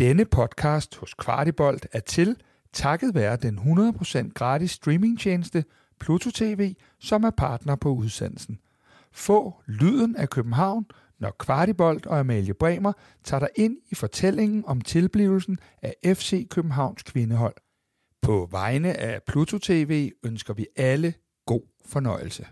Denne podcast hos Kvartibolt er til takket være den 100% gratis streamingtjeneste Pluto TV, som er partner på udsendelsen. Få lyden af København, når Kvartibolt og Amalie Bremer tager dig ind i fortællingen om tilblivelsen af FC Københavns kvindehold. På vegne af Pluto TV ønsker vi alle god fornøjelse.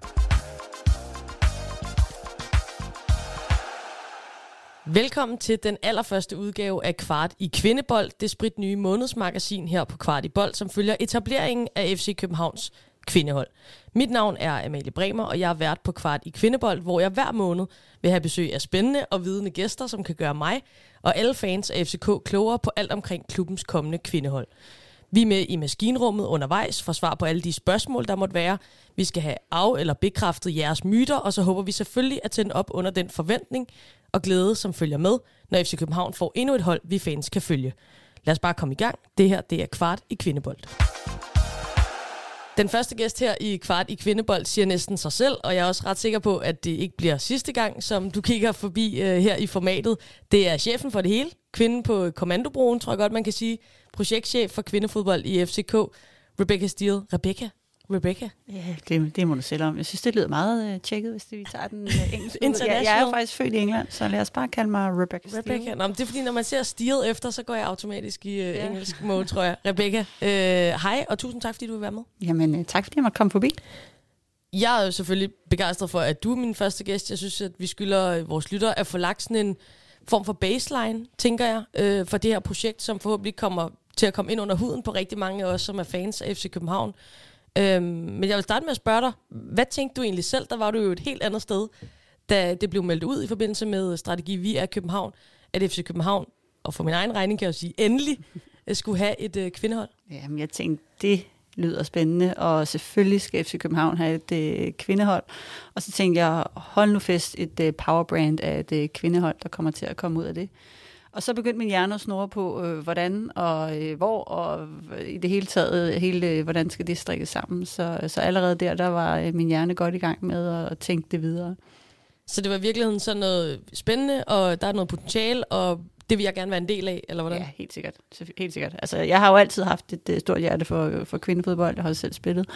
Velkommen til den allerførste udgave af Kvart i Kvindebold, det sprit nye månedsmagasin her på Kvart i Bold, som følger etableringen af FC Københavns kvindehold. Mit navn er Amalie Bremer, og jeg er vært på Kvart i Kvindebold, hvor jeg hver måned vil have besøg af spændende og vidende gæster, som kan gøre mig og alle fans af FCK klogere på alt omkring klubbens kommende kvindehold. Vi er med i maskinrummet undervejs for svar på alle de spørgsmål, der måtte være. Vi skal have af- eller bekræftet jeres myter, og så håber vi selvfølgelig at tænde op under den forventning og glæde, som følger med, når FC København får endnu et hold, vi fans kan følge. Lad os bare komme i gang. Det her, det er Kvart i Kvindebold. Den første gæst her i Kvart i Kvindebold siger næsten sig selv, og jeg er også ret sikker på, at det ikke bliver sidste gang, som du kigger forbi øh, her i formatet. Det er chefen for det hele, kvinden på kommandobroen, tror jeg godt, man kan sige. Projektchef for kvindefodbold i FCK, Rebecca Steele. Rebecca, Rebecca. Ja, det, det må du selv om. Jeg synes, det lyder meget uh, tjekket, hvis vi tager den uh, engelske. International. Jeg, jeg er jo faktisk født i England, så lad os bare kalde mig Rebecca Steele. Rebecca. Nå, men det er fordi, når man ser Steele efter, så går jeg automatisk i uh, Ja. engelsk mode, tror jeg. Rebecca, uh, hej, og tusind tak, fordi du vil være med. Jamen, uh, tak fordi jeg måtte komme forbi. Jeg er jo selvfølgelig begejstret for, at du er min første gæst. Jeg synes, at vi skylder øh, vores lyttere at få lagt sådan en form for baseline, tænker jeg, øh, for det her projekt, som forhåbentlig kommer til at komme ind under huden på rigtig mange af os, som er fans af FC København. Øhm, men jeg vil starte med at spørge dig, hvad tænkte du egentlig selv? Der var du jo et helt andet sted, da det blev meldt ud i forbindelse med strategi Vi er København, at FC København, og for min egen regning kan jeg jo sige, endelig øh, skulle have et øh, kvindehold. Jamen, jeg tænkte, det lyder spændende, og selvfølgelig skal FC København have et øh, kvindehold. Og så tænkte jeg, hold nu fest, et øh, powerbrand af et øh, kvindehold, der kommer til at komme ud af det. Og så begyndte min hjerne at snurre på, øh, hvordan og øh, hvor, og øh, i det hele taget, hele, øh, hvordan skal det strikkes sammen. Så, så allerede der, der var øh, min hjerne godt i gang med at tænke det videre. Så det var i virkeligheden sådan noget spændende, og der er noget potentiale, og det vil jeg gerne være en del af, eller hvordan? Ja, helt sikkert. Helt sikkert. Altså, jeg har jo altid haft et øh, stort hjerte for, øh, for kvindefodbold. Jeg har også selv spillet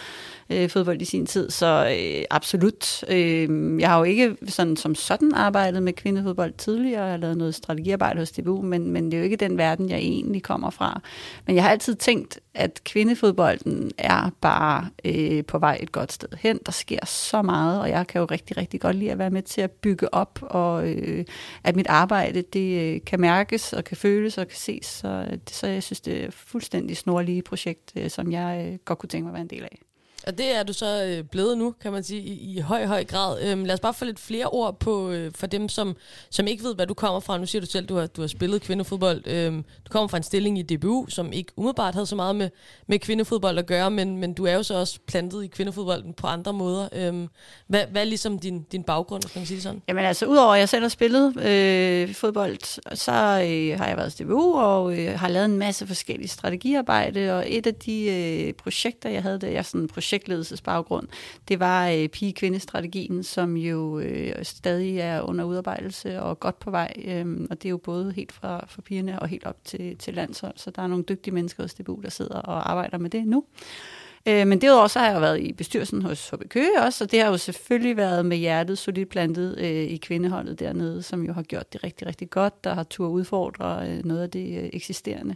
øh, fodbold i sin tid, så øh, absolut. Øh, jeg har jo ikke sådan, som sådan arbejdet med kvindefodbold tidligere. Jeg har lavet noget strategiarbejde hos DBU, men, men det er jo ikke den verden, jeg egentlig kommer fra. Men jeg har altid tænkt, at kvindefodbolden er bare øh, på vej et godt sted hen. Der sker så meget, og jeg kan jo rigtig, rigtig godt lide at være med til at bygge op, og øh, at mit arbejde, det øh, kan mærkes og kan føles og kan ses. Så, øh, så jeg synes, det er et fuldstændig snorlige projekt, øh, som jeg øh, godt kunne tænke mig at være en del af. Og det er du så øh, blevet nu, kan man sige, i, i høj, høj grad. Øhm, lad os bare få lidt flere ord på, øh, for dem, som, som ikke ved, hvad du kommer fra. Nu siger du selv, du har, du har spillet kvindefodbold. Øhm, du kommer fra en stilling i DBU, som ikke umiddelbart havde så meget med, med kvindefodbold at gøre, men, men du er jo så også plantet i kvindefodbolden på andre måder. Øhm, hvad, hvad er ligesom din, din baggrund, kan man sige sådan? Jamen altså, udover at jeg selv har spillet øh, fodbold, så øh, har jeg været i DBU og øh, har lavet en masse forskellige strategiarbejde, og et af de øh, projekter, jeg havde, det jeg sådan projekt projektledelsesbaggrund, det var øh, pige-kvindestrategien, som jo øh, stadig er under udarbejdelse og godt på vej, øh, og det er jo både helt fra, fra pigerne og helt op til, til landshold, så der er nogle dygtige mennesker hos DBU, der sidder og arbejder med det nu. Øh, men derudover så har jeg jo været i bestyrelsen hos HB Køge også, og det har jo selvfølgelig været med hjertet solidt plantet øh, i kvindeholdet dernede, som jo har gjort det rigtig, rigtig godt, der har tur udfordre øh, noget af det øh, eksisterende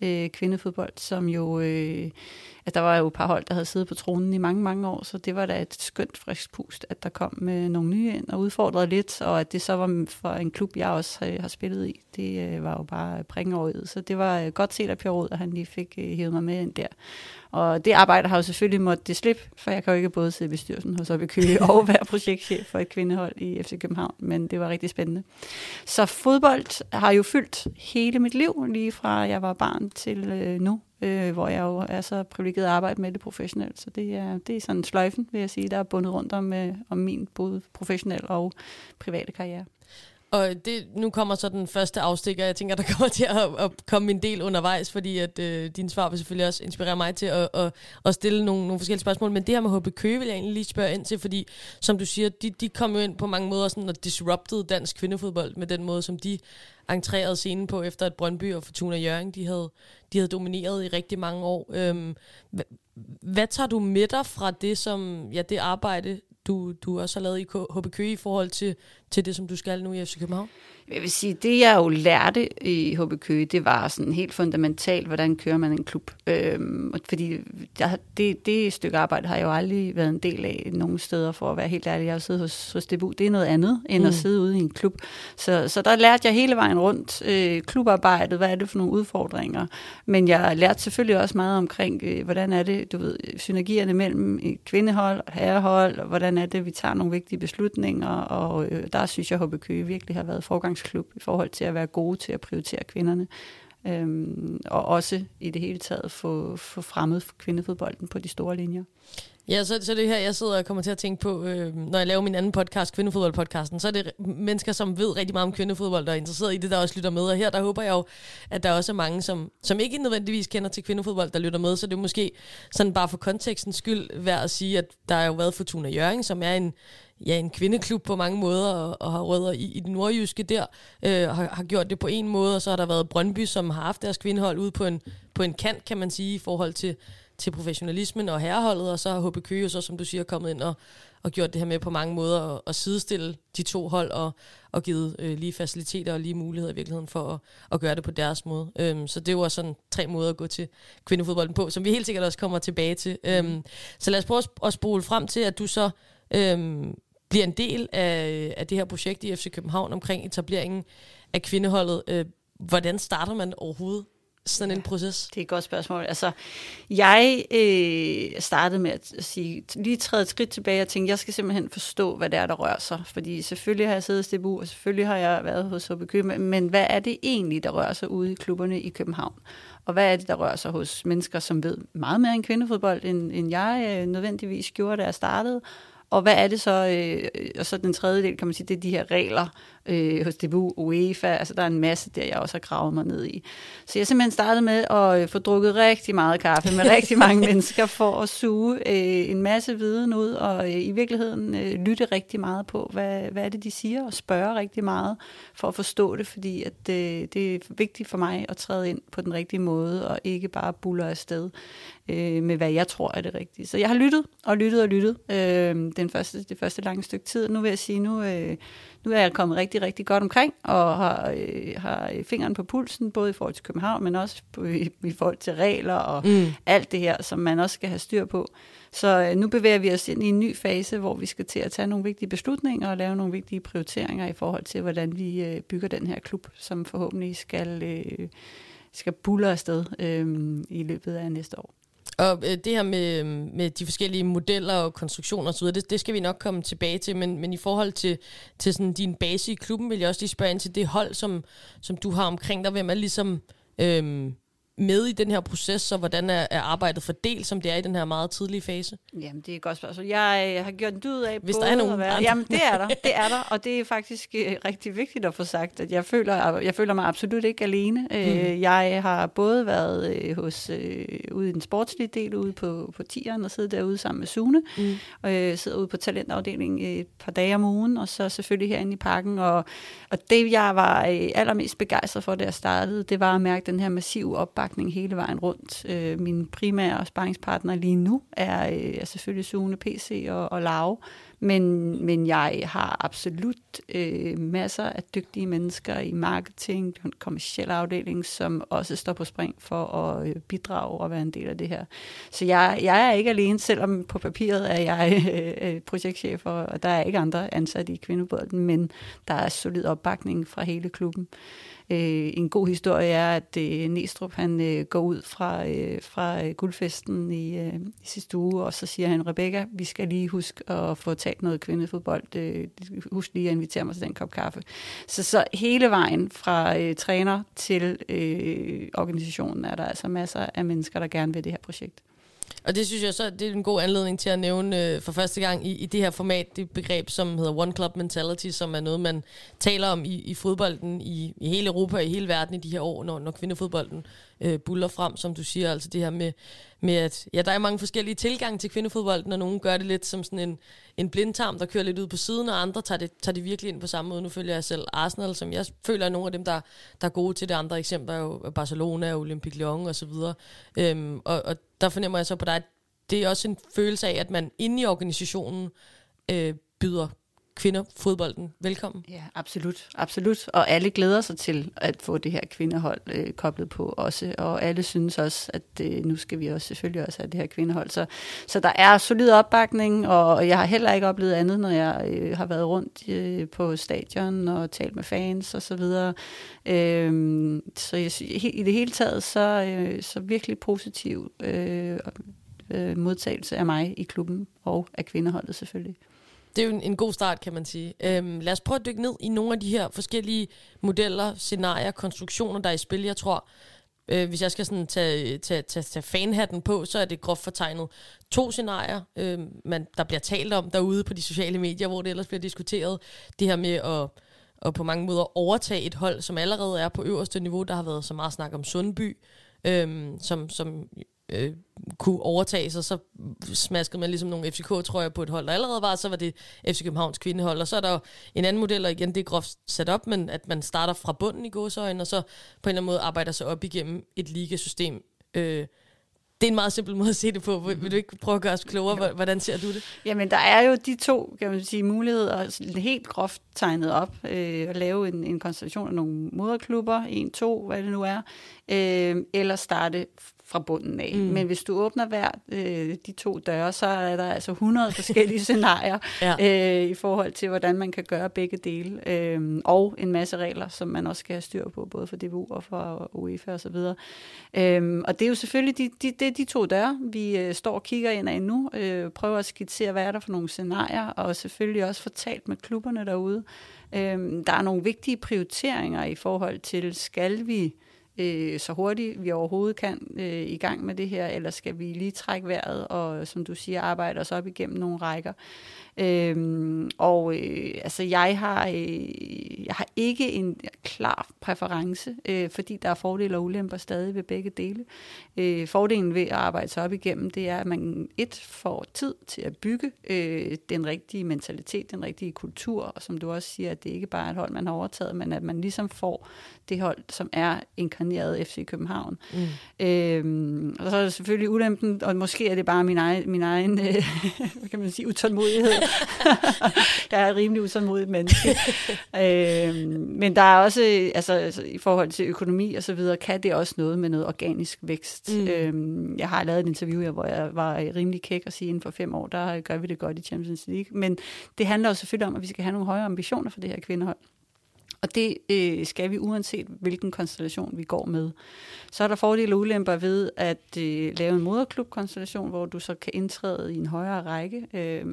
øh, kvindefodbold, som jo, øh, at der var jo et par hold, der havde siddet på tronen i mange, mange år, så det var da et skønt frisk pust, at der kom med nogle nye ind og udfordrede lidt, og at det så var for en klub, jeg også øh, har spillet i, det øh, var jo bare prikken over så det var øh, godt set af Per Rod, at han lige fik øh, hævet mig med ind der. Og det arbejde har jo selvfølgelig måttet det slippe, for jeg kan jo ikke både sidde i bestyrelsen hos Oppe Køge og være projektchef for et kvindehold i FC København, men det var rigtig spændende. Så fodbold har jo fyldt hele mit liv, lige fra jeg var barn til øh, nu, øh, hvor jeg jo er så privilegeret at arbejde med det professionelt. Så det er, det er sådan sløjfen, vil jeg sige, der er bundet rundt om, øh, om min både professionel og private karriere. Og det, nu kommer så den første afstikker. Jeg tænker, der kommer til at, at komme en del undervejs, fordi at øh, din svar vil selvfølgelig også inspirere mig til at, at, at stille nogle, nogle forskellige spørgsmål. Men det her med HB Køge vil jeg egentlig lige spørge ind til, fordi som du siger, de, de kom jo ind på mange måder sådan og disrupted dansk kvindefodbold med den måde, som de entrerede scenen på, efter at Brøndby og Fortuna Jørgen, de havde, de havde domineret i rigtig mange år. Øhm, hvad, hvad tager du med dig fra det, som, ja, det arbejde, du, du også har lavet i HB Køge i forhold til, til det, som du skal nu i FC København? Jeg vil sige, det jeg jo lærte i HB Køge, det var sådan helt fundamentalt, hvordan kører man en klub. Øhm, fordi jeg, det, det stykke arbejde har jeg jo aldrig været en del af nogen steder, for at være helt ærlig. Jeg har siddet hos, hos DBU. Det er noget andet, end mm. at sidde ude i en klub. Så, så der lærte jeg hele vejen rundt øh, klubarbejdet, hvad er det for nogle udfordringer. Men jeg lærte selvfølgelig også meget omkring, øh, hvordan er det, du ved, synergierne mellem kvindehold og herrehold, og hvordan er det, vi tager nogle vigtige beslutninger, og øh, der synes jeg, at HB Køge virkelig har været forgangsklub i forhold til at være gode til at prioritere kvinderne. Øhm, og også i det hele taget få, få fremmet kvindefodbolden på de store linjer. Ja, så, så det her, jeg sidder og kommer til at tænke på, øh, når jeg laver min anden podcast, Kvindefodboldpodcasten, så er det mennesker, som ved rigtig meget om kvindefodbold, der er interesseret i det, der også lytter med. Og her, der håber jeg jo, at der også er mange, som, som ikke nødvendigvis kender til kvindefodbold, der lytter med. Så det er måske sådan bare for kontekstens skyld værd at sige, at der er jo været Fortuna Jørgen, som er en, ja, en kvindeklub på mange måder, og, og har rødder i, i det nordjyske der, øh, har, har gjort det på en måde, og så har der været Brøndby, som har haft deres kvindehold ude på en, på en kant, kan man sige, i forhold til, til professionalismen og herreholdet, og så har HB Køge så, som du siger, kommet ind og, og gjort det her med på mange måder at, at sidestille de to hold og, og givet øh, lige faciliteter og lige muligheder i virkeligheden for at, at gøre det på deres måde. Øhm, så det var sådan tre måder at gå til kvindefodbolden på, som vi helt sikkert også kommer tilbage til. Mm. Øhm, så lad os prøve at spole frem til, at du så øhm, bliver en del af, af det her projekt i FC København omkring etableringen af kvindeholdet. Øh, hvordan starter man overhovedet sådan ja, en proces? Det er et godt spørgsmål. Altså, jeg øh, startede med at sige, lige træde et skridt tilbage og tænkte, jeg skal simpelthen forstå, hvad det er, der rører sig. Fordi selvfølgelig har jeg siddet i Stebu, og selvfølgelig har jeg været hos HB København, men hvad er det egentlig, der rører sig ude i klubberne i København? Og hvad er det, der rører sig hos mennesker, som ved meget mere end kvindefodbold, end, end jeg øh, nødvendigvis gjorde, da jeg startede? Og hvad er det så? Øh, og så den tredje del, kan man sige, det er de her regler øh, hos DBU, UEFA. Altså, der er en masse der, jeg også har gravet mig ned i. Så jeg simpelthen startede med at øh, få drukket rigtig meget kaffe med rigtig mange mennesker for at suge øh, en masse viden ud, og øh, i virkeligheden øh, lytte rigtig meget på, hvad, hvad er det, de siger, og spørge rigtig meget for at forstå det, fordi at, øh, det er vigtigt for mig at træde ind på den rigtige måde, og ikke bare buller afsted øh, med, hvad jeg tror er det rigtige. Så jeg har lyttet og lyttet og lyttet øh, den første, det første lange stykke tid. Nu vil jeg sige, nu, øh, nu er jeg kommet rigtig, rigtig godt omkring, og har, øh, har fingeren på pulsen, både i forhold til København, men også på, i, i forhold til regler og mm. alt det her, som man også skal have styr på. Så øh, nu bevæger vi os ind i en ny fase, hvor vi skal til at tage nogle vigtige beslutninger og lave nogle vigtige prioriteringer i forhold til, hvordan vi øh, bygger den her klub, som forhåbentlig skal, øh, skal bulle afsted øh, i løbet af næste år. Og øh, det her med, øh, med de forskellige modeller og konstruktioner osv., det, det skal vi nok komme tilbage til, men, men i forhold til, til sådan din base i klubben, vil jeg også lige spørge ind til det hold, som, som du har omkring dig. Hvem er ligesom... Øh, med i den her proces, og hvordan er, er arbejdet fordelt, som det er i den her meget tidlige fase? Jamen, det er et godt spørgsmål. Jeg øh, har gjort en dyd af Hvis der er nogen være, Jamen, det er der. Det er der, og det er faktisk uh, rigtig vigtigt at få sagt, at jeg føler, jeg føler mig absolut ikke alene. Mm. Uh, jeg har både været uh, hos, uh, ude i den sportslige del, ude på, på tieren, og siddet derude sammen med Sune, mm. og uh, sidder ude på talentafdelingen et par dage om ugen, og så selvfølgelig herinde i parken. Og, og det, jeg var uh, allermest begejstret for, da jeg startede, det var at mærke den her massive opbakning opbakning hele vejen rundt. Øh, min primære sparringspartner lige nu er, øh, er selvfølgelig Sune, PC og, og Lav, men, men jeg har absolut øh, masser af dygtige mennesker i marketing, den kommersielle afdeling, som også står på spring for at øh, bidrage og være en del af det her. Så jeg, jeg er ikke alene, selvom på papiret er jeg øh, øh projektchef, og der er ikke andre ansatte i kvindebåden, men der er solid opbakning fra hele klubben. Øh, en god historie er, at øh, Næstrup han øh, går ud fra, øh, fra øh, guldfesten i, øh, i sidste uge, og så siger han, Rebecca, vi skal lige huske at få talt noget kvindefodbold. Øh, husk lige at invitere mig til den kop kaffe. Så, så hele vejen fra øh, træner til øh, organisationen er der altså masser af mennesker, der gerne vil det her projekt. Og det synes jeg så, det er en god anledning til at nævne øh, for første gang i, i det her format, det begreb, som hedder One Club Mentality, som er noget, man taler om i, i fodbolden i, i hele Europa og i hele verden i de her år, når, når kvindefodbolden øh, buller frem, som du siger. Altså det her med, med, at ja, der er mange forskellige tilgange til kvindefodbolden, og nogen gør det lidt som sådan en, en blindtarm, der kører lidt ud på siden, og andre tager det, tager det virkelig ind på samme måde. Nu følger jeg selv Arsenal, som jeg føler er nogle af dem, der, der er gode til det. Andre eksempler er jo Barcelona, Olympique Lyon og så videre. Øhm, og, og der fornemmer jeg så på dig, at det er også en følelse af, at man inde i organisationen øh, byder kvinder fodbolden velkommen. Ja, absolut. absolut. Og alle glæder sig til at få det her kvindehold øh, koblet på også. Og alle synes også, at øh, nu skal vi også selvfølgelig også have det her kvindehold. Så, så der er solid opbakning, og jeg har heller ikke oplevet andet, når jeg øh, har været rundt øh, på stadion og talt med fans og så videre. Øh, så jeg, i det hele taget, så, øh, så virkelig positiv øh, øh, modtagelse af mig i klubben og af kvindeholdet selvfølgelig. Det er jo en, en god start, kan man sige. Øhm, lad os prøve at dykke ned i nogle af de her forskellige modeller, scenarier, konstruktioner, der er i spil. Jeg tror, øh, hvis jeg skal sådan tage, tage, tage, tage fanhatten på, så er det groft fortegnet to scenarier, øh, man, der bliver talt om derude på de sociale medier, hvor det ellers bliver diskuteret. Det her med at og på mange måder overtage et hold, som allerede er på øverste niveau. Der har været så meget snak om Sundby, øhm, som, som øh, kunne overtage sig, så smaskede man ligesom nogle FCK-trøjer på et hold, der allerede var, så var det FC Københavns kvindehold, og så er der jo en anden model, og igen, det er groft sat op, men at man starter fra bunden i godsøjne, og så på en eller anden måde arbejder sig op igennem et ligasystem. Øh, det er en meget simpel måde at se det på. Vil, vil du ikke prøve at gøre os klogere? Hvordan ser du det? Jamen, der er jo de to kan man sige, muligheder, helt groft tegnet op. Øh, at lave en, en konstellation af nogle moderklubber, en, to, hvad det nu er. Øh, eller starte fra bunden af. Mm. Men hvis du åbner hver øh, de to døre, så er der altså 100 forskellige scenarier ja. øh, i forhold til, hvordan man kan gøre begge dele. Øh, og en masse regler, som man også skal have styr på, både for DBU og for UEFA osv. Øh, og det er jo selvfølgelig de, de, det er de to døre, vi øh, står og kigger ind af nu. Øh, prøver at skitsere, hvad er der for nogle scenarier, og selvfølgelig også fortalt med klubberne derude. Øh, der er nogle vigtige prioriteringer i forhold til, skal vi øh, så hurtigt vi overhovedet kan øh, i gang med det her, eller skal vi lige trække vejret og, som du siger, arbejde os op igennem nogle rækker. Øhm, og øh, altså, jeg har, øh, jeg har ikke en klar præference, øh, fordi der er fordele og ulemper stadig ved begge dele. Øh, fordelen ved at arbejde sig op igennem, det er, at man et får tid til at bygge øh, den rigtige mentalitet, den rigtige kultur, og som du også siger, at det ikke bare er et hold, man har overtaget, men at man ligesom får det hold, som er inkarneret FC København. Mm. Øhm, og så er der selvfølgelig ulempen, og måske er det bare min egen, min egen øh, hvad kan man sige, utålmodighed. jeg er et rimelig utålmodigt menneske. øhm, men der er også, altså, altså i forhold til økonomi og så videre, kan det også noget med noget organisk vækst. Mm. Øhm, jeg har lavet et interview, hvor jeg var rimelig kæk og sige, inden for fem år, der gør vi det godt i Champions League. Men det handler jo selvfølgelig om, at vi skal have nogle højere ambitioner for det her kvindehold. Og det øh, skal vi uanset hvilken konstellation vi går med. Så er der fordele og ulemper ved at øh, lave en moderklubkonstellation, hvor du så kan indtræde i en højere række. Øh,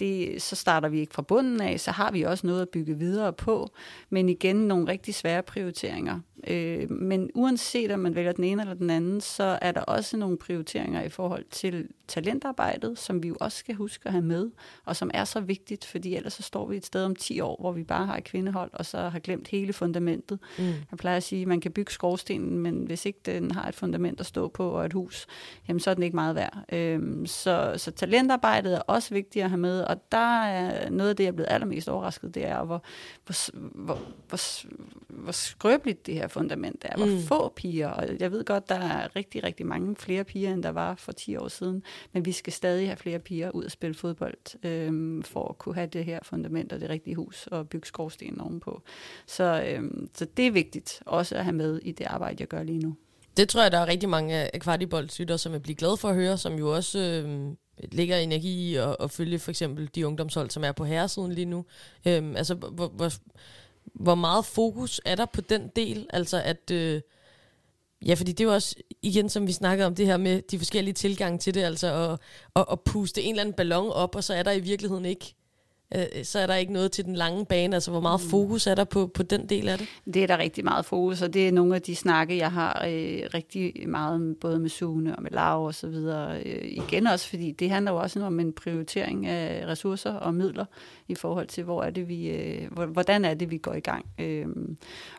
det, så starter vi ikke fra bunden af, så har vi også noget at bygge videre på, men igen nogle rigtig svære prioriteringer. Øh, men uanset om man vælger den ene eller den anden, så er der også nogle prioriteringer i forhold til talentarbejdet, som vi jo også skal huske at have med, og som er så vigtigt, fordi ellers så står vi et sted om 10 år, hvor vi bare har et kvindehold, og så har glemt hele fundamentet. Mm. Jeg plejer at sige, at man kan bygge skorstenen, men hvis ikke den har et fundament at stå på og et hus, jamen så er den ikke meget værd. Øh, så, så talentarbejdet er også vigtigt at have med, og der er noget af det, jeg er blevet allermest overrasket, det er, hvor, hvor, hvor, hvor, hvor skrøbeligt det her fundament er. Hvor mm. få piger, og jeg ved godt, der er rigtig, rigtig mange flere piger, end der var for 10 år siden, men vi skal stadig have flere piger ud at spille fodbold, øhm, for at kunne have det her fundament og det rigtige hus og bygge skorstenen ovenpå. Så, øhm, så det er vigtigt også at have med i det arbejde, jeg gør lige nu. Det tror jeg, der er rigtig mange af kvartiboldsytter, som vil blive glade for at høre, som jo også øh, lægger energi i at, at følge for eksempel de ungdomshold, som er på herresiden lige nu. Øhm, altså, hvor, hvor, hvor meget fokus er der på den del? Altså at... Øh, ja, fordi det er jo også, igen som vi snakkede om, det her med de forskellige tilgange til det, altså at, at, at puste en eller anden ballon op, og så er der i virkeligheden ikke øh, så er der ikke noget til den lange bane. Altså, hvor meget mm. fokus er der på, på den del af det? Det er der rigtig meget fokus, og det er nogle af de snakke, jeg har øh, rigtig meget både med Sune og med Lav og så videre. Øh, igen også, fordi det handler jo også om en prioritering af ressourcer og midler i forhold til, hvor er det, vi, øh, hvordan er det, vi går i gang. Øh,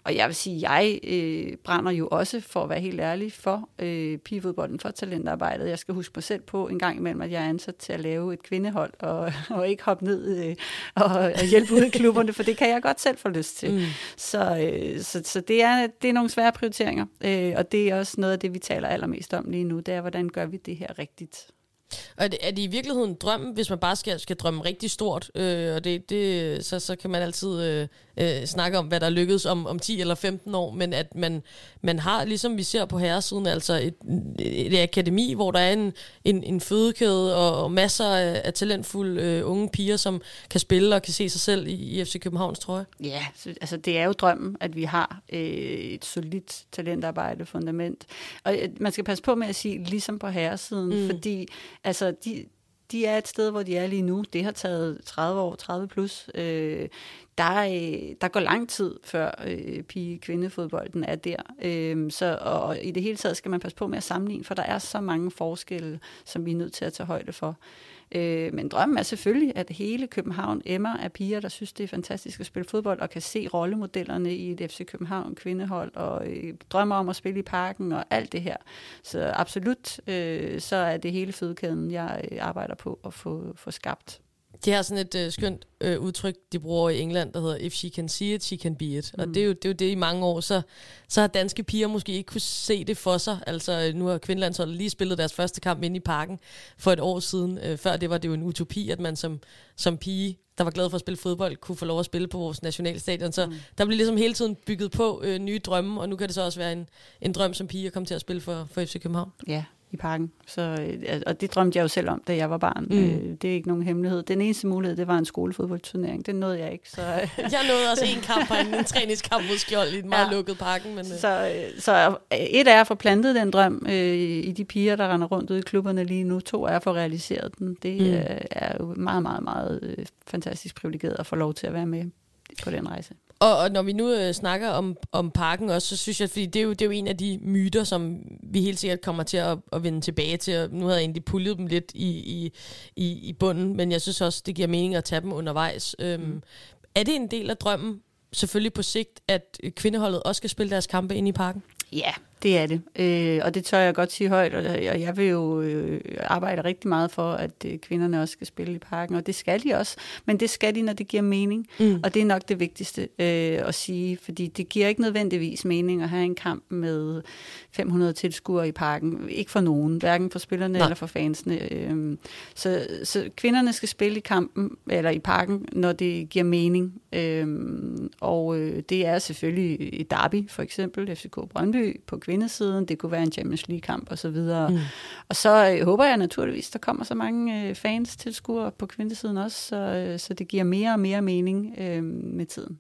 og jeg vil sige, jeg øh, brænder jo også, for at være helt ærlig, for øh, pigefodbolden, for talentarbejdet. Jeg skal huske mig selv på en gang imellem, at jeg er ansat til at lave et kvindehold, og, og ikke hoppe ned øh, og, og hjælpe ud i klubberne, for det kan jeg godt selv få lyst til. Mm. Så, øh, så, så det, er, det er nogle svære prioriteringer, øh, og det er også noget af det, vi taler allermest om lige nu, det er, hvordan gør vi det her rigtigt. Og er det, er det i virkeligheden drømmen, hvis man bare skal, skal drømme rigtig stort, øh, og det, det, så, så kan man altid øh, øh, snakke om, hvad der lykkedes om, om 10 eller 15 år, men at man, man har, ligesom vi ser på herresiden, altså et, et akademi, hvor der er en, en, en fødekæde og, og masser af, af talentfulde øh, unge piger, som kan spille og kan se sig selv i, i FC Københavns trøje. Ja, så, altså det er jo drømmen, at vi har øh, et solidt talentarbejde, fundament. Og øh, man skal passe på med at sige, ligesom på herresiden, mm. fordi altså de, de er et sted, hvor de er lige nu. Det har taget 30 år, 30 plus. Øh, der, øh, der går lang tid, før øh, pige-kvindefodbolden er der. Øh, så, og i det hele taget skal man passe på med at sammenligne, for der er så mange forskelle, som vi er nødt til at tage højde for. Øh, men drømmen er selvfølgelig, at hele København emmer af piger, der synes, det er fantastisk at spille fodbold, og kan se rollemodellerne i et FC København kvindehold, og øh, drømmer om at spille i parken, og alt det her. Så absolut, øh, så er det hele fødekæden, jeg øh, arbejder på at få, få skabt. De har sådan et øh, skønt øh, udtryk, de bruger i England, der hedder, if she can see it, she can be it. Mm. Og det er, jo, det er jo det i mange år, så, så har danske piger måske ikke kunne se det for sig. Altså nu har kvindelandsholdet lige spillet deres første kamp inde i parken for et år siden. Øh, før det var det jo en utopi, at man som, som pige der var glad for at spille fodbold, kunne få lov at spille på vores nationalstadion. Så mm. der blev ligesom hele tiden bygget på øh, nye drømme, og nu kan det så også være en, en drøm som pige at komme til at spille for, for FC København. Ja, i parken. Så, øh, og det drømte jeg jo selv om, da jeg var barn. Mm. Øh, det er ikke nogen hemmelighed. Den eneste mulighed, det var en skolefodboldturnering. Det nåede jeg ikke. Så, jeg nåede også en kamp og en, en træningskamp mod skjold i en meget ja. lukket parken. Men, så, så et er at få plantet den drøm øh, i de piger, der render rundt ude i klubberne lige nu. To er at få realiseret den. Det mm. er jo meget, meget, meget fantastisk privilegeret at få lov til at være med på den rejse. Og, og når vi nu øh, snakker om, om parken også, så synes jeg, fordi det er, jo, det er jo en af de myter, som vi helt sikkert kommer til at, at vende tilbage til. Og nu har jeg egentlig pullet dem lidt i, i, i, i bunden, men jeg synes også, det giver mening at tage dem undervejs. Øhm, mm. Er det en del af drømmen, selvfølgelig på sigt, at kvindeholdet også skal spille deres kampe ind i parken? Ja, det er det, øh, og det tør jeg godt sige højt, og jeg vil jo øh, arbejde rigtig meget for, at øh, kvinderne også skal spille i parken, og det skal de også, men det skal de, når det giver mening, mm. og det er nok det vigtigste øh, at sige, fordi det giver ikke nødvendigvis mening at have en kamp med 500 tilskuere i parken, ikke for nogen, hverken for spillerne Nej. eller for fansene. Øh, så, så kvinderne skal spille i kampen, eller i parken, når det giver mening, øh, og øh, det er selvfølgelig i Derby, for eksempel, FCK Brøndby på kvindesiden, det kunne være en Champions League-kamp osv. Mm. Og så øh, håber jeg naturligvis, der kommer så mange øh, fans, tilskuere på kvindesiden også, så, øh, så det giver mere og mere mening øh, med tiden.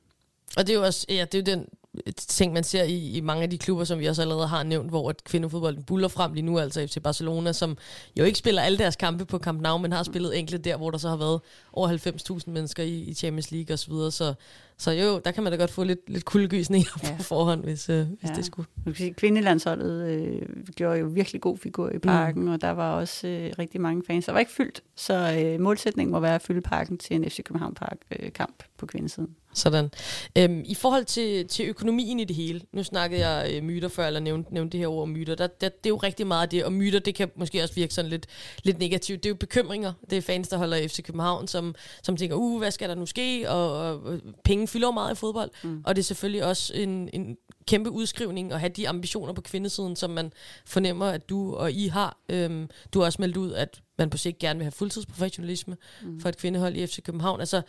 Og det er jo også, ja, det er jo den ting, man ser i, i mange af de klubber, som vi også allerede har nævnt, hvor at kvindefodbolden buller frem lige nu, altså FC Barcelona, som jo ikke spiller alle deres kampe på Camp Nou, men har spillet enkelte der, hvor der så har været over 90.000 mennesker i, i Champions League osv., så, så så jo, der kan man da godt få lidt, lidt kuldegysninger ja. på forhånd, hvis, øh, hvis ja. det skulle. Du kan sige, kvindelandsholdet øh, gjorde jo virkelig god figur i parken, mm. og der var også øh, rigtig mange fans. Der var ikke fyldt, så øh, målsætningen må være at fylde parken til en FC København Park øh, kamp på kvindesiden. Sådan. Øhm, I forhold til, til økonomien i det hele, nu snakkede jeg øh, myter før, eller nævnte, nævnte det her ord myter, der, der, det er jo rigtig meget af det, og myter, det kan måske også virke sådan lidt, lidt negativt. Det er jo bekymringer. Det er fans, der holder FC København, som, som tænker, uh, hvad skal der nu ske, og, og penge fylder meget i fodbold, mm. og det er selvfølgelig også en, en kæmpe udskrivning at have de ambitioner på kvindesiden, som man fornemmer, at du og I har. Øhm, du har også meldt ud, at man på sigt gerne vil have fuldtidsprofessionalisme mm. for et kvindehold i FC København. Altså,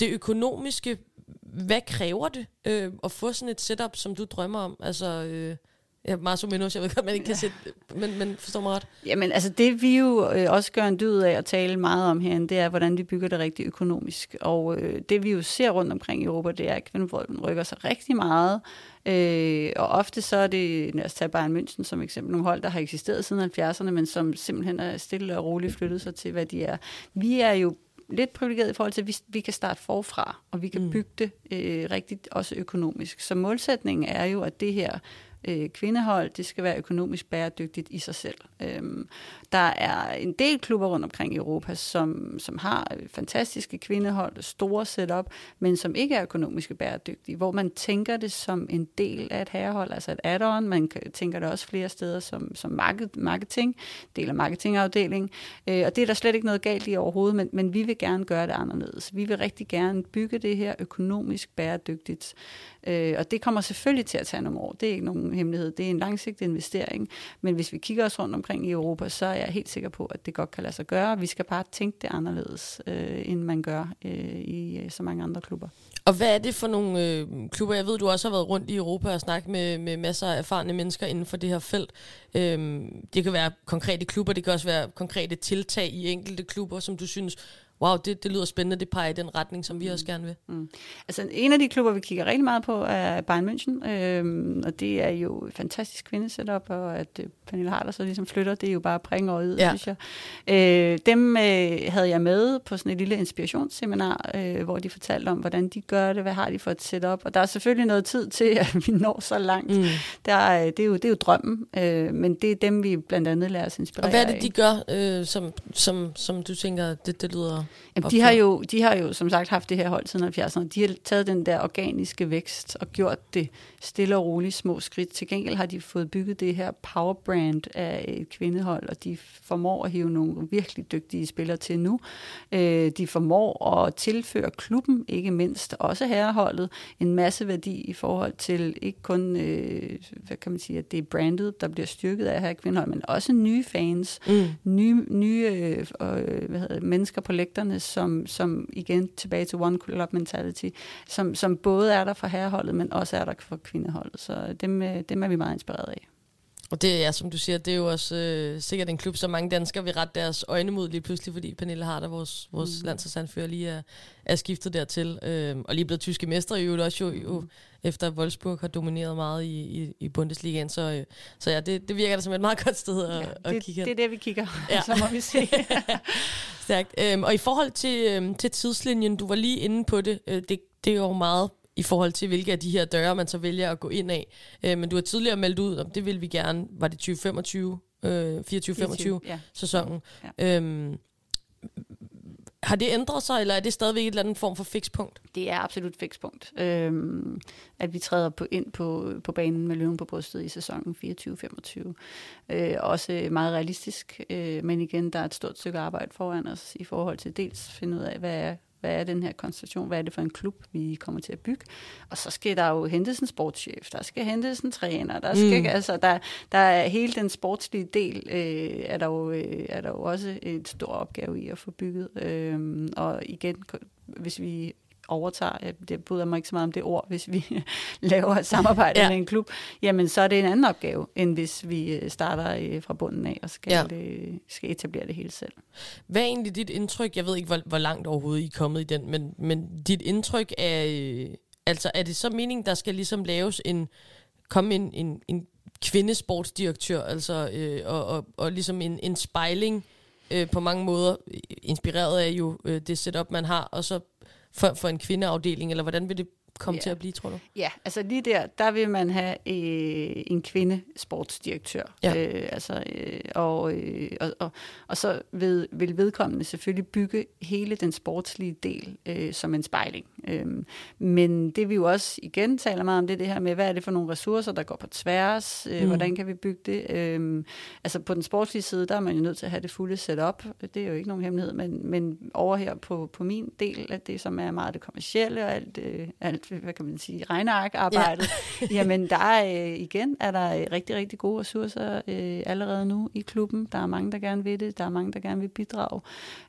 det økonomiske, hvad kræver det øh, at få sådan et setup, som du drømmer om? Altså, øh, Ja, Marso Minus, jeg ved godt, man ikke kan sætte, men, men forstår mig ret. Jamen, altså det vi jo øh, også gør en dyd af at tale meget om herinde, det er, hvordan vi bygger det rigtig økonomisk. Og øh, det vi jo ser rundt omkring i Europa, det er, at kvindefolden rykker sig rigtig meget. Øh, og ofte så er det, lad os tage Bayern München som eksempel, nogle hold, der har eksisteret siden 70'erne, men som simpelthen er stille og roligt flyttet sig til, hvad de er. Vi er jo lidt privilegeret i forhold til, at vi, vi kan starte forfra, og vi kan Mm. bygge det øh, rigtigt, også økonomisk. Så målsætningen er jo, at det her øh, kvindehold, det skal være økonomisk bæredygtigt i sig selv. Øhm, der er en del klubber rundt omkring i Europa, som, som har øh, fantastiske kvindehold, store setup, men som ikke er økonomisk bæredygtige, hvor man tænker det som en del af et herrehold, altså et add-on. Man tænker det også flere steder som, som market, marketing, del af marketingafdelingen. Øh, og det er der slet ikke noget galt i overhovedet, men, men vi vil gerne gøre det anderledes. Vi vil rigtig gerne bygge det her økonomisk bæredygtigt. Øh, og det kommer selvfølgelig til at tage nogle år. Det er ikke nogen hemmelighed. Det er en langsigtet investering. Men hvis vi kigger os rundt omkring i Europa, så er jeg helt sikker på, at det godt kan lade sig gøre. Vi skal bare tænke det anderledes, øh, end man gør øh, i øh, så mange andre klubber. Og hvad er det for nogle øh, klubber? Jeg ved, du også har været rundt i Europa og snakket med, med masser af erfarne mennesker inden for det her felt. Øh, det kan være konkrete klubber, det kan også være konkrete tiltag i enkelte klubber, som du synes, wow, det, det lyder spændende, det peger i den retning, som vi også gerne vil. Mm. Altså en af de klubber, vi kigger rigtig meget på, er Bayern München, øhm, og det er jo et fantastisk kvindesetup, og at øh, Pernille Harder så ligesom flytter, det er jo bare pring over Ja. synes jeg. Øh, dem øh, havde jeg med på sådan et lille inspirationsseminar, øh, hvor de fortalte om, hvordan de gør det, hvad har de for et setup, og der er selvfølgelig noget tid til, at vi når så langt. Mm. Mm. Der er, det, er jo, det er jo drømmen, øh, men det er dem, vi blandt andet lader os inspirere Og hvad er det, af. de gør, øh, som, som, som du tænker, det, det lyder... Jamen, de, har jo, de har jo som sagt haft det her hold siden 70'erne. De har taget den der organiske vækst og gjort det stille og roligt små skridt. Til gengæld har de fået bygget det her power brand af et kvindehold, og de formår at hive nogle virkelig dygtige spillere til nu. Øh, de formår at tilføre klubben, ikke mindst også herreholdet, en masse værdi i forhold til ikke kun, øh, hvad kan man sige, at det er brandet, der bliver styrket af her kvindehold, men også nye fans, Mm. nye, nye øh, øh, hvad hedder mennesker på aspekterne, som, som igen tilbage til One Club Mentality, som, som både er der for herreholdet, men også er der for kvindeholdet. Så dem, øh, dem er vi meget inspireret af. Og det er, som du siger, det er jo også øh, sikkert en klub, som mange danskere vil rette deres øjne mod lige pludselig, fordi Pernille Harder, vores, vores mm. landsholdsanfører, lige er, er skiftet dertil. Øh, og lige blevet tyske mestre i øvrigt også jo, jo efter Wolfsburg har domineret meget i, i, i Bundesligaen. Så, øh, så ja, det, det virker da som et meget godt sted at, Ja, at det, kigge det hen. er det, vi kigger. Ja. Ja. så må vi se. Stærkt. Øhm, og i forhold til, øhm, til tidslinjen, du var lige inde på det, øh, det, det er jo meget i forhold til, hvilke af de her døre, man så vælger at gå ind af. Øh, men du har tidligere meldt ud, om det vil vi gerne, var det 2025, øh, 24-25 Ja. sæsonen. Ja. Øhm, har det ændret sig, eller er det stadigvæk et eller andet form for fikspunkt? Det er absolut fikspunkt, øhm, at vi træder på, ind på, på banen med løven på brystet i sæsonen 24-25. Øh, også meget realistisk, øh, men igen, der er et stort stykke arbejde foran os i forhold til dels at finde ud af, hvad er, hvad er den her konstellation, hvad er det for en klub, vi kommer til at bygge. Og så skal der jo hentes en sportschef, der skal hentes en træner, der skal, Mm. altså, der, der er hele den sportslige del, øh, er, der jo, øh, er der jo også et stor opgave i at få bygget. Øh, og igen, hvis vi overtager, jeg- det bryder mig ikke så meget om det ord, hvis vi laver et samarbejde Ja. med en klub, jamen så er det en anden opgave, end hvis vi øh, starter øh, fra bunden af og skal, Ja. ja. skal etablere det hele selv. Hvad er egentlig dit indtryk? Jeg ved ikke, hvor, hvor langt overhovedet I er kommet i den, men, men dit indtryk er, øh, altså er det så meningen, der skal ligesom laves en, komme en, en, en kvindesportsdirektør, altså, øh, og, og, og ligesom en, en spejling øh, på mange måder, øh, inspireret af jo øh, det setup, man har, og så for, for en kvindeafdeling, eller hvordan vil det komme Ja. til at blive, tror du? Ja, altså lige der, der vil man have øh, en kvinde sportsdirektør. Ja. Øh, altså, øh, og, øh, og, og, og så ved, vil vedkommende selvfølgelig bygge hele den sportslige del øh, som en spejling. Øh, men det vi jo også igen taler meget om, det er det her med, hvad er det for nogle ressourcer, der går på tværs? Øh, Mm. Hvordan kan vi bygge det? Øh, altså på den sportslige side, der er man jo nødt til at have det fulde setup. Det er jo ikke nogen hemmelighed, men, men over her på, på min del af det, som er meget det kommercielle og alt, øh, alt hvad kan man sige, regnearkarbejdet, ja. jamen der er øh, igen er der øh, rigtig, rigtig gode ressourcer øh, allerede nu i klubben. Der er mange, der gerne vil det. Der er mange, der gerne vil bidrage.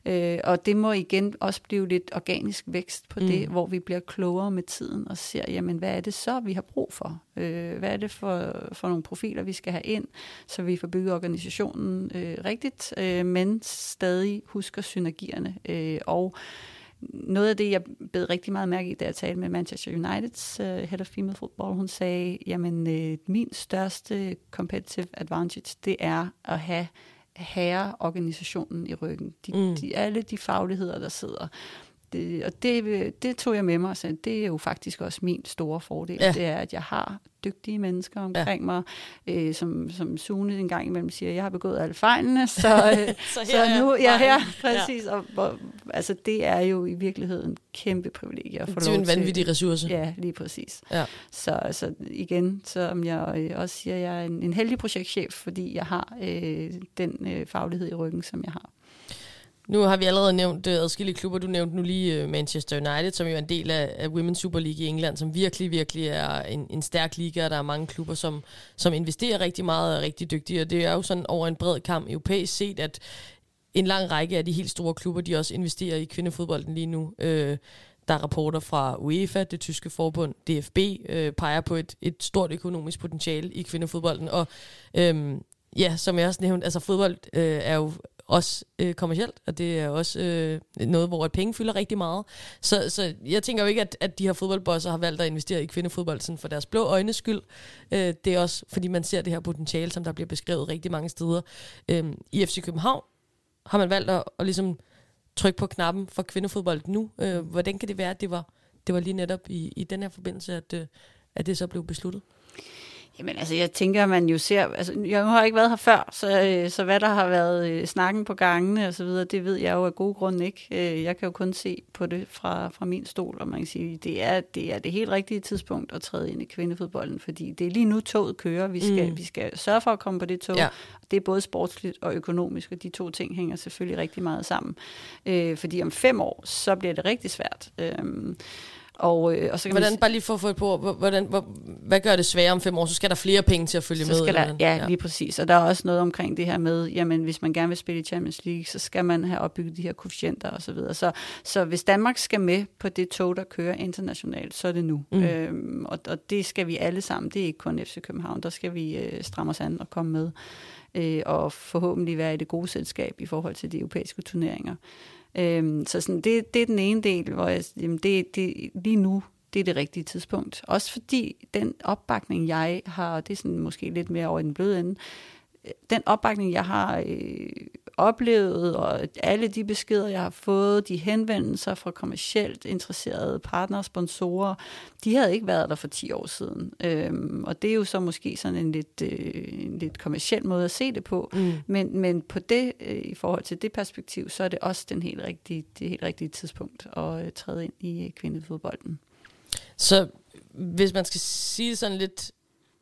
Øh, og det må igen også blive lidt organisk vækst på mm. det, hvor vi bliver klogere med tiden og ser, jamen hvad er det så, vi har brug for? Øh, hvad er det for, for nogle profiler, vi skal have ind, så vi får bygget organisationen øh, rigtigt, øh, men stadig husker synergierne. Øh, og noget af det, jeg bed rigtig meget mærke i, da jeg talte med Manchester Uniteds uh, head of female football, hun sagde, jamen uh, min største competitive advantage, det er at have herreorganisationen i ryggen. De, mm. de, alle de fagligheder, der sidder det, og det, det tog jeg med mig, så det er jo faktisk også min store fordel. Ja. Det er, at jeg har dygtige mennesker omkring ja. mig, øh, som, som Sune en gang imellem siger, jeg har begået alle fejlene, så, øh, så, så nu, ja, her, præcis, ja. og hvor, altså det er jo i virkeligheden en kæmpe privilegie at få Det er en vanvittig ressource. Ja, lige præcis. Ja. Så, så igen, som jeg øh, også siger, jeg er en, en heldig projektchef, fordi jeg har øh, den øh, faglighed i ryggen, som jeg har. Nu har vi allerede nævnt uh, adskillige klubber. Du nævnte nu lige uh, Manchester United, som jo er en del af, af Women's Super League i England, som virkelig, virkelig er en, en stærk liga, og der er mange klubber, som, som investerer rigtig meget og er rigtig dygtige. Og det er jo sådan over en bred kamp europæisk set, at en lang række af de helt store klubber, de også investerer i kvindefodbolden lige nu. Uh, der er rapporter fra UEFA, det tyske forbund, DFB, uh, peger på et, et stort økonomisk potentiale i kvindefodbolden. Og øhm, ja, som jeg også nævnte, altså fodbold øh, er jo også øh, kommercielt, og det er også øh, noget, hvor at penge fylder rigtig meget. Så, så jeg tænker jo ikke, at, at de her fodboldbosser har valgt at investere i kvindefodbold sådan for deres blå øjnes skyld. Øh, det er også, fordi man ser det her potentiale, som der bliver beskrevet rigtig mange steder. Øh, I FC København har man valgt at, at ligesom trykke på knappen for kvindefodbold nu. Øh, hvordan kan det være, at det var, det var lige netop i, i den her forbindelse, at, øh, at det så blev besluttet? Jamen altså, jeg tænker, man jo ser, altså jeg har ikke været her før, så, øh, så hvad der har været øh, snakken på gangene og så videre, det ved jeg jo af gode grunde ikke. Øh, jeg kan jo kun se på det fra, fra min stol, og man kan sige, det er, det er det helt rigtige tidspunkt at træde ind i kvindefodbolden, fordi det er lige nu toget kører. Vi skal, mm. vi skal sørge for at komme på det tog. Ja. Det er både sportsligt og økonomisk, og de to ting hænger selvfølgelig rigtig meget sammen. Øh, fordi om fem år, så bliver det rigtig svært. Øh, og, øh, og så kan hvordan, man, bare lige for at få et på, hvordan, hvor, hvad gør det sværere om fem år? Så skal der flere penge til at følge så med? Skal der, ja, ja, lige præcis. Og der er også noget omkring det her med, jamen hvis man gerne vil spille i Champions League, så skal man have opbygget de her koefficienter osv. Så, videre. så, så hvis Danmark skal med på det tog, der kører internationalt, så er det nu. Mm. Øhm, og, og det skal vi alle sammen. Det er ikke kun FC København. Der skal vi øh, stramme os an og komme med. Øh, og forhåbentlig være i det gode selskab i forhold til de europæiske turneringer. Øhm, så sådan, det, det er den ene del, hvor jeg, jamen det, det, lige nu, det er det rigtige tidspunkt. Også fordi den opbakning, jeg har, og det er sådan måske lidt mere over i den bløde ende, øh, den opbakning, jeg har øh, oplevet, og alle de beskeder, jeg har fået, de henvendelser fra kommercielt interesserede partnere, sponsorer, de havde ikke været der for 10 år siden. Øhm, og det er jo så måske sådan en lidt, øh, en lidt kommersiel måde at se det på. Mm. Men, men på det, øh, i forhold til det perspektiv, så er det også den helt rigtige, det helt rigtige tidspunkt at øh, træde ind i øh, kvindefodbolden. Så hvis man skal sige sådan lidt,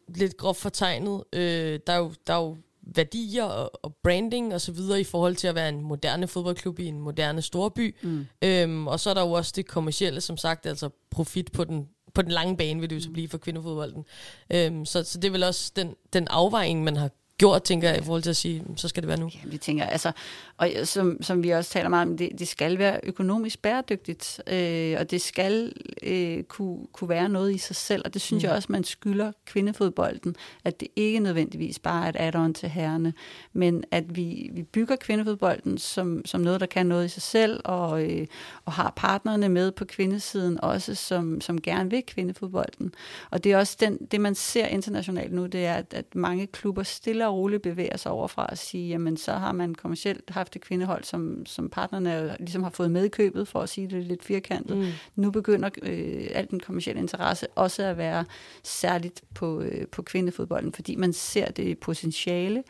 lidt groft fortegnet, øh, der, er jo, der er jo værdier og, og branding og så videre i forhold til at være en moderne fodboldklub i en moderne storby. Mm. Øhm, og så er der jo også det kommercielle, som sagt, altså profit på den på den lange bane vil det jo så blive for kvindefodbolden. Øhm, så, så det er vel også den, den afvejning, man har gjort, tænker jeg, i forhold til at sige, så skal det være nu. Ja, vi tænker, altså, og som, som vi også taler meget om, det, det skal være økonomisk bæredygtigt, øh, og det skal øh, kunne, kunne være noget i sig selv, og det synes mm. jeg også, man skylder kvindefodbolden, at det ikke nødvendigvis bare er et add-on til herrene, men at vi, vi bygger kvindefodbolden som, som noget, der kan noget i sig selv, og, øh, og har partnerne med på kvindesiden også, som, som gerne vil kvindefodbolden. Og det er også den, det, man ser internationalt nu, det er, at, at mange klubber stiller og roligt bevæger sig over fra at sige, jamen så har man kommercielt haft et kvindehold, som, som partnerne ligesom har fået med i købet, for at sige det lidt firkantet. Mm. Nu begynder øh, al den kommercielle interesse også at være særligt på, øh, på kvindefodbolden, fordi man ser det potentiale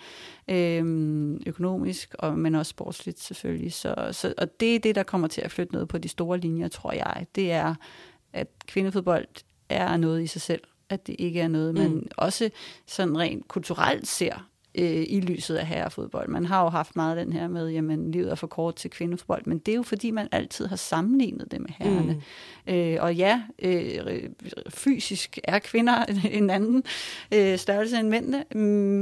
øh, økonomisk, og, men også sportsligt selvfølgelig. Så, så, og det er det, der kommer til at flytte noget på de store linjer, tror jeg. Det er, at kvindefodbold er noget i sig selv, at det ikke er noget, man mm. også sådan rent kulturelt ser øh, i lyset af herrefodbold. Man har jo haft meget den her med, jamen livet er for kort til kvindefodbold, men det er jo fordi, man altid har sammenlignet det med herrerne. Mm. Øh, og ja, øh, fysisk er kvinder en anden øh, størrelse end mændene,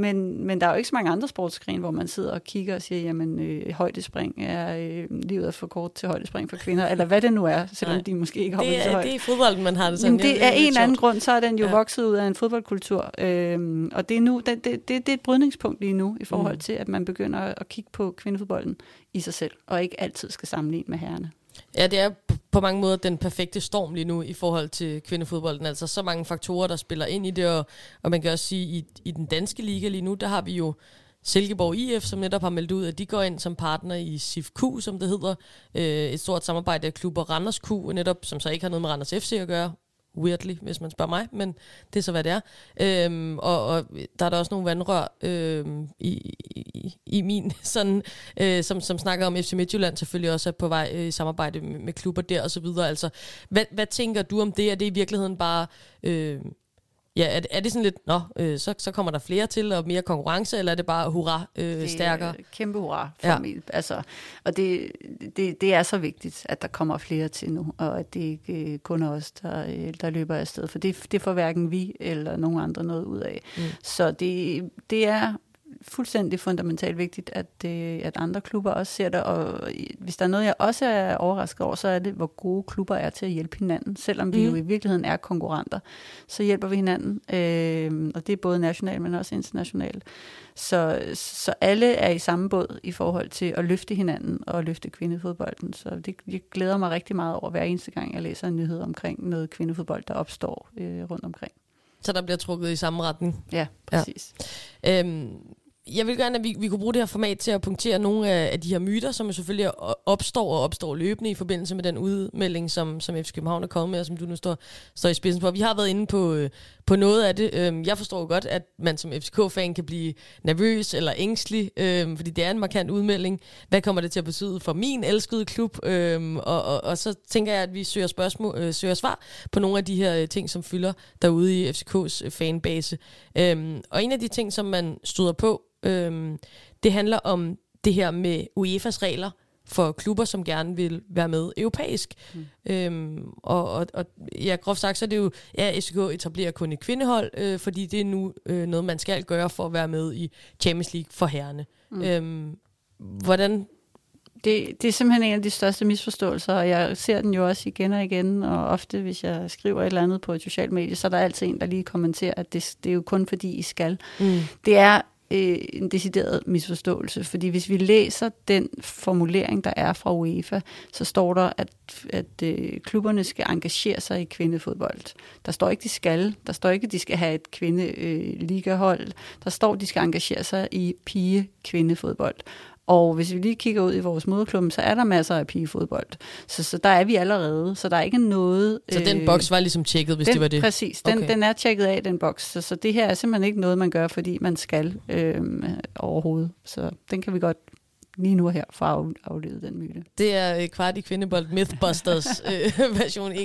men, men der er jo ikke så mange andre sportsgrene, hvor man sidder og kigger og siger, jamen øh, højdespring er øh, livet er for kort til højdespring for kvinder, eller hvad det nu er, selvom Nej. de måske ikke hopper så højt. Det er i fodbolden, man har det sådan. Jamen, det er en eller anden grund, så er den jo ja. vokset ud af en fodboldkultur, øh, og det er nu, det, det, det, det er et brydningspunkt udgangspunkt lige nu, i forhold mm. til, at man begynder at kigge på kvindefodbolden i sig selv, og ikke altid skal sammenligne med herrerne. Ja, det er på mange måder den perfekte storm lige nu i forhold til kvindefodbolden. Altså så mange faktorer, der spiller ind i det, og, og man kan også sige, i, i den danske liga lige nu, der har vi jo Silkeborg IF, som netop har meldt ud, at de går ind som partner i SIFQ, som det hedder. Øh, et stort samarbejde af klubber Randers Q, netop, som så ikke har noget med Randers FC at gøre, weirdly, hvis man spørger mig, men det er så, hvad det er. Øhm, og, og der er der også nogle vandrør øhm, i, i, i min, sådan, øh, som, som snakker om FC Midtjylland selvfølgelig også er på vej øh, i samarbejde med, med klubber der og så videre. Altså, hvad, hvad tænker du om det? Er det i virkeligheden bare... Øh, Ja, er, er det sådan lidt, nå, øh, så, så kommer der flere til og mere konkurrence, eller er det bare hurra øh, det stærkere? Kæmpe hurra for ja. mig. Altså, og det, det, det er så vigtigt, at der kommer flere til nu, og at det ikke øh, kun er os, der, øh, der løber afsted, for det, det får hverken vi eller nogen andre noget ud af. Mm. Så det, det er fuldstændig fundamentalt vigtigt, at, øh, at andre klubber også ser det, og hvis der er noget, jeg også er overrasket over, så er det, hvor gode klubber er til at hjælpe hinanden. Selvom vi mm. jo i virkeligheden er konkurrenter, så hjælper vi hinanden, øh, og det er både nationalt, men også internationalt. Så, så alle er i samme båd i forhold til at løfte hinanden og løfte kvindefodbolden. Så det, jeg glæder mig rigtig meget over hver eneste gang, jeg læser en nyhed omkring noget kvindefodbold, der opstår øh, rundt omkring. Så der bliver trukket i samme retning? Ja, præcis. Ja. Øhm, jeg vil gerne, at vi, vi kunne bruge det her format til at punktere nogle af, af de her myter, som selvfølgelig opstår og opstår løbende i forbindelse med den udmelding, som, som FC København er kommet med, og som du nu står, står i spidsen for. Vi har været inde på, øh, på noget af det. Øhm, jeg forstår jo godt, at man som FCK-fan kan blive nervøs eller ængstelig, øhm, fordi det er en markant udmelding. Hvad kommer det til at betyde for min elskede klub? Øhm, og, og, og så tænker jeg, at vi søger, spørgsmål, øh, søger svar på nogle af de her øh, ting, som fylder derude i FCK's øh, fanbase. Øhm, og en af de ting, som man støder på, Øhm, det handler om det her med UEFA's regler for klubber, som gerne vil være med europæisk. Mm. Øhm, og, og, og ja, groft sagt, så er det jo, ja, FCK etablerer kun et kvindehold, øh, fordi det er nu øh, noget, man skal gøre for at være med i Champions League for herrene. Mm. Øhm, hvordan det, det er simpelthen en af de største misforståelser, og jeg ser den jo også igen og igen, og ofte hvis jeg skriver et eller andet på et socialt medie, så er der altid en, der lige kommenterer, at det, det er jo kun fordi, I skal. Mm. Det er øh, en decideret misforståelse, fordi hvis vi læser den formulering, der er fra UEFA, så står der, at, at øh, klubberne skal engagere sig i kvindefodbold. Der står ikke, de skal. Der står ikke, at de skal have et kvindeligahold. Øh, der står, at de skal engagere sig i pige-kvindefodbold. Og hvis vi lige kigger ud i vores moderklub, så er der masser af pigefodbold. Så, så der er vi allerede. Så der er ikke noget... Så øh, den boks var ligesom tjekket, hvis den, det var det? Præcis. Den, okay. den er tjekket af, den boks. Så, så det her er simpelthen ikke noget, man gør, fordi man skal øh, overhovedet. Så den kan vi godt lige nu her for at aflede den myte. Det er øh, kvart i kvindebold Mythbusters øh, version 1.0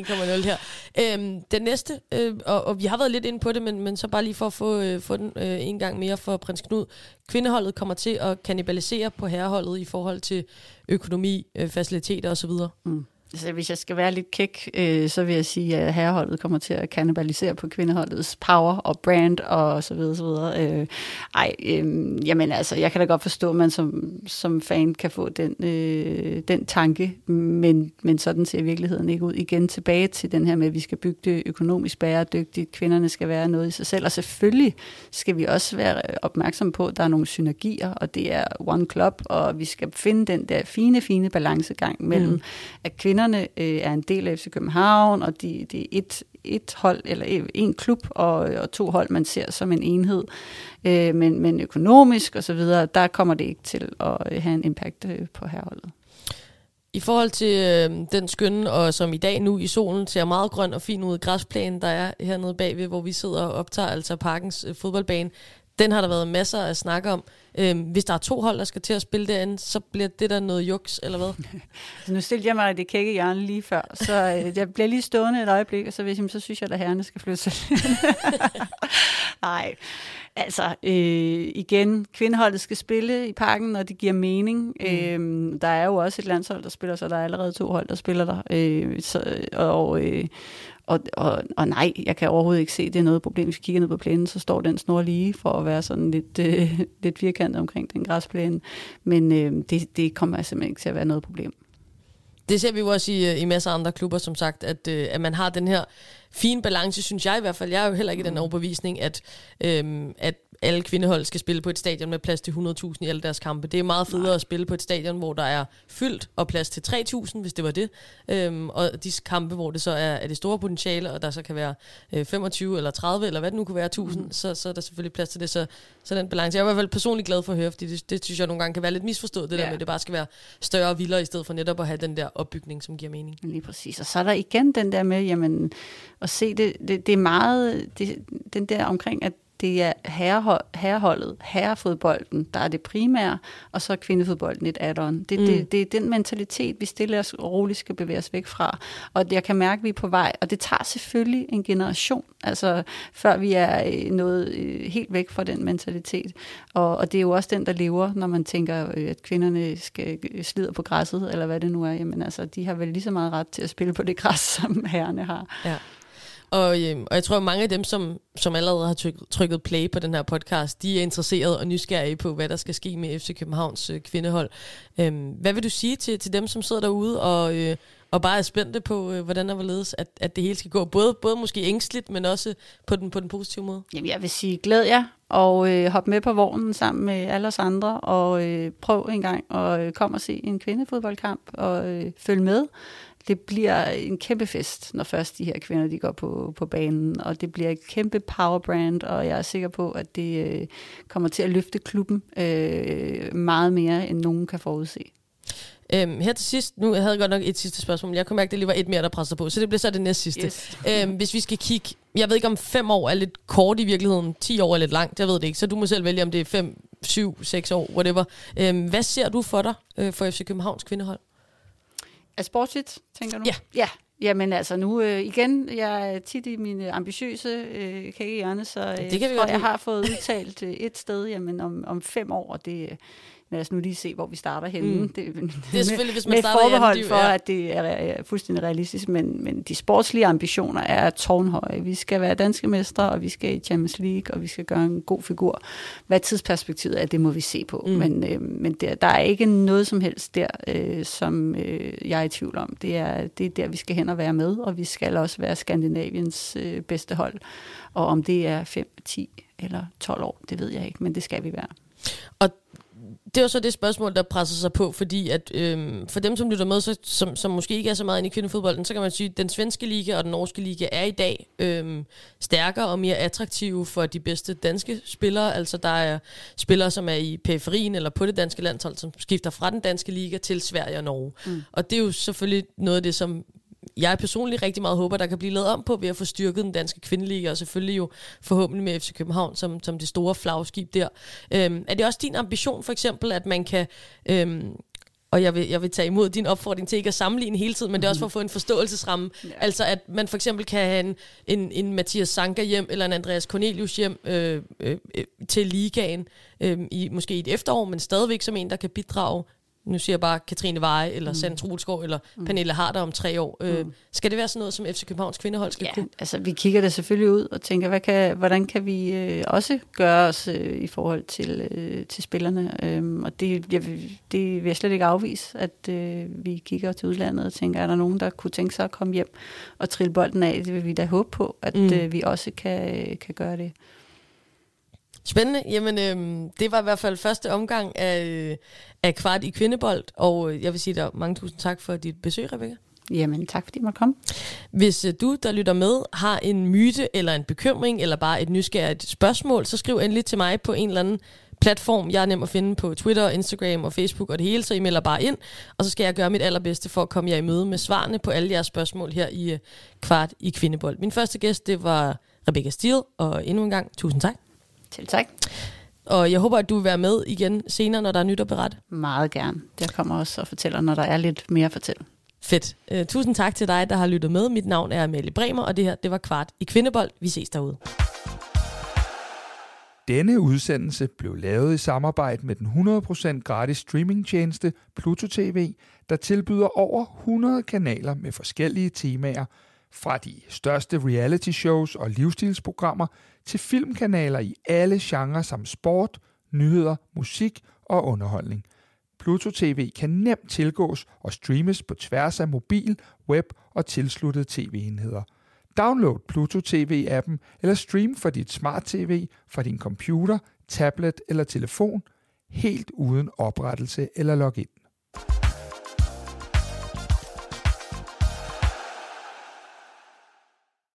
her. Øhm, den næste, øh, og, og vi har været lidt inde på det, men, men så bare lige for at få, øh, få den øh, en gang mere for prins Knud. Kvindeholdet kommer til at kannibalisere på herreholdet i forhold til økonomi, øh, faciliteter osv. Mm. Altså, hvis jeg skal være lidt kæk, øh, så vil jeg sige, at herreholdet kommer til at kannibalisere på kvindeholdets power og brand og så videre, så videre. Øh, ej, øh, jamen altså, jeg kan da godt forstå, at man som, som fan kan få den, øh, den tanke, men, men sådan ser virkeligheden ikke ud. Igen tilbage til den her med, at vi skal bygge det økonomisk bæredygtigt, kvinderne skal være noget i sig selv, og selvfølgelig skal vi også være opmærksom på, at der er nogle synergier, og det er One Club, og vi skal finde den der fine, fine balancegang mellem, mm. at kvinder kvinderne øh, er en del af FC København, og de, det er et, et hold, eller en klub, og, og to hold, man ser som en enhed. Øh, men, men økonomisk og så videre, der kommer det ikke til at øh, have en impact øh, på herholdet. I forhold til øh, den skønne, og som i dag nu i solen ser meget grøn og fin ud, græsplænen, der er hernede bagved, hvor vi sidder og optager, altså parkens øh, fodboldbane, den har der været masser af snak om. Øhm, hvis der er to hold, der skal til at spille derinde, så bliver det der noget juks, eller hvad? så nu stillede jeg mig det kække hjørne lige før, så øh, jeg bliver lige stående et øjeblik, og så, hvis, så synes jeg, at herrerne skal flytte sig. Nej, altså øh, igen, kvindeholdet skal spille i parken, når det giver mening. Mm. Øh, der er jo også et landshold, der spiller, så der er allerede to hold, der spiller der. Øh, så, og, øh, og, og, og nej, jeg kan overhovedet ikke se, det er noget problem. Hvis vi kigger ned på plænen, så står den snor lige for at være sådan lidt, øh, lidt firkantet omkring den græsplæne. Men øh, det, det kommer simpelthen ikke til at være noget problem. Det ser vi jo også i, i masser af andre klubber, som sagt, at, øh, at man har den her fin balance, synes jeg i hvert fald. Jeg er jo heller ikke i den mm. overbevisning, at, øhm, at, alle kvindehold skal spille på et stadion med plads til 100.000 i alle deres kampe. Det er meget federe Nej. at spille på et stadion, hvor der er fyldt og plads til 3.000, hvis det var det. Øhm, og de kampe, hvor det så er, er det store potentiale, og der så kan være øh, 25 eller 30, eller hvad det nu kunne være, 1000, mm. så, så er der selvfølgelig plads til det. Så, så den balance. Jeg er i hvert fald personligt glad for at høre, fordi det, det synes jeg nogle gange kan være lidt misforstået, det ja. der med, at det bare skal være større og vildere, i stedet for netop at have den der opbygning, som giver mening. Lige præcis. Og så er der igen den der med, jamen, at se det, det, det er meget, det, den der omkring, at det er herrehold, herreholdet, herrefodbolden, der er det primære, og så er kvindefodbolden et add-on. Det, mm. det, det er den mentalitet, vi stille os roligt skal bevæge os væk fra. Og jeg kan mærke, at vi er på vej, og det tager selvfølgelig en generation, altså før vi er øh, nået øh, helt væk fra den mentalitet. Og, og det er jo også den, der lever, når man tænker, øh, at kvinderne skal slide på græsset, eller hvad det nu er. Jamen altså, de har vel lige så meget ret til at spille på det græs, som herrene har. Ja. Og, øh, og jeg tror, at mange af dem, som, som allerede har trykket, trykket play på den her podcast, de er interesserede og nysgerrige på, hvad der skal ske med FC Københavns øh, kvindehold. Øh, hvad vil du sige til, til dem, som sidder derude og, øh, og bare er spændte på, øh, hvordan der hvorledes, at, at det hele skal gå? Både, både måske ængstligt, men også på den, på den positive måde. Jamen, jeg vil sige, glæd jer og øh, hop med på vognen sammen med alle os andre, og øh, prøv en gang at øh, komme og se en kvindefodboldkamp, og øh, følg med det bliver en kæmpe fest, når først de her kvinder de går på, på banen, og det bliver et kæmpe powerbrand, og jeg er sikker på, at det øh, kommer til at løfte klubben øh, meget mere, end nogen kan forudse. Øhm, her til sidst, nu jeg havde jeg godt nok et sidste spørgsmål, men jeg kunne mærke, at det lige var et mere, der presser på, så det bliver så det næste sidste. Yes. Øhm, hvis vi skal kigge, jeg ved ikke om fem år er lidt kort i virkeligheden, 10 år er lidt langt, jeg ved det ikke, så du må selv vælge, om det er fem, syv, seks år, whatever. Øhm, hvad ser du for dig øh, for FC Københavns kvindehold? Er sportsligt, tænker du? Ja. Ja, Jamen altså nu øh, igen, jeg er tit i mine ambitiøse øh, kagehjørne, så øh, det kan vi tror, jeg har fået udtalt øh, et sted, jamen om, om fem år, og det, lad os nu lige se, hvor vi starter henne. Mm. Det, det er selvfølgelig, hvis man med starter forbehold ja, for, at det er, er fuldstændig realistisk, men, men de sportslige ambitioner er tårnhøje. Vi skal være danske mestre, og vi skal i Champions League, og vi skal gøre en god figur. Hvad tidsperspektivet er, det må vi se på. Mm. Men, øh, men der, der er ikke noget som helst der, øh, som øh, jeg er i tvivl om. Det er, det er der, vi skal hen og være med, og vi skal også være Skandinaviens øh, bedste hold. Og om det er 5, 10 eller 12 år, det ved jeg ikke, men det skal vi være. Og det var så det spørgsmål, der presser sig på, fordi at øhm, for dem, som lytter med, så, som, som måske ikke er så meget inde i kvindefodbolden, så kan man sige, at den svenske liga og den norske liga er i dag øhm, stærkere og mere attraktive for de bedste danske spillere. Altså der er spillere, som er i periferien eller på det danske landshold, som skifter fra den danske liga til Sverige og Norge. Mm. Og det er jo selvfølgelig noget af det, som jeg personligt rigtig meget håber, der kan blive lavet om på ved at få styrket den danske kvindeliga, og selvfølgelig jo forhåbentlig med FC København som, som det store flagskib der. Øhm, er det også din ambition for eksempel, at man kan... Øhm, og jeg vil, jeg vil tage imod din opfordring til ikke at sammenligne hele tiden, men det er også for at få en forståelsesramme. Ja. Altså at man for eksempel kan have en, en, en Mathias Sanka hjem, eller en Andreas Cornelius hjem øh, øh, til ligaen, øh, i, måske i et efterår, men stadigvæk som en, der kan bidrage nu siger jeg bare Katrine Veje, eller mm. Sand Trulsgaard, eller mm. Pernille Harder om tre år. Øh, mm. skal det være sådan noget, som FC Københavns kvindehold skal ja, kunne? altså vi kigger det selvfølgelig ud og tænker, hvad kan, hvordan kan vi øh, også gøre os øh, i forhold til, øh, til spillerne? Øh, og det, jeg, det vil jeg slet ikke afvise, at øh, vi kigger til udlandet og tænker, er der nogen, der kunne tænke sig at komme hjem og trille bolden af? Det vil vi da håbe på, at mm. øh, vi også kan, kan gøre det. Spændende. Jamen, øh, det var i hvert fald første omgang af, øh, af kvart i kvindebold, og øh, jeg vil sige dig mange tusind tak for dit besøg, Rebecca. Jamen, tak fordi jeg komme. Hvis øh, du, der lytter med, har en myte eller en bekymring, eller bare et nysgerrigt spørgsmål, så skriv endelig til mig på en eller anden platform. Jeg er nem at finde på Twitter, Instagram og Facebook og det hele, så I melder bare ind, og så skal jeg gøre mit allerbedste for at komme jer i møde med svarene på alle jeres spørgsmål her i Kvart i Kvindebold. Min første gæst, det var Rebecca Steele, og endnu en gang, tusind tak. Til tak. Og jeg håber, at du vil være med igen senere, når der er nyt at berette. Meget gerne. Jeg kommer også og fortæller, når der er lidt mere at fortælle. Fedt. Uh, tusind tak til dig, der har lyttet med. Mit navn er Amelie Bremer, og det her det var Kvart i Kvindebold. Vi ses derude. Denne udsendelse blev lavet i samarbejde med den 100% gratis streamingtjeneste Pluto TV, der tilbyder over 100 kanaler med forskellige temaer, fra de største reality shows og livsstilsprogrammer til filmkanaler i alle genrer som sport, nyheder, musik og underholdning. Pluto TV kan nemt tilgås og streames på tværs af mobil, web og tilsluttede tv-enheder. Download Pluto TV-appen eller stream fra dit smart-tv, fra din computer, tablet eller telefon, helt uden oprettelse eller login.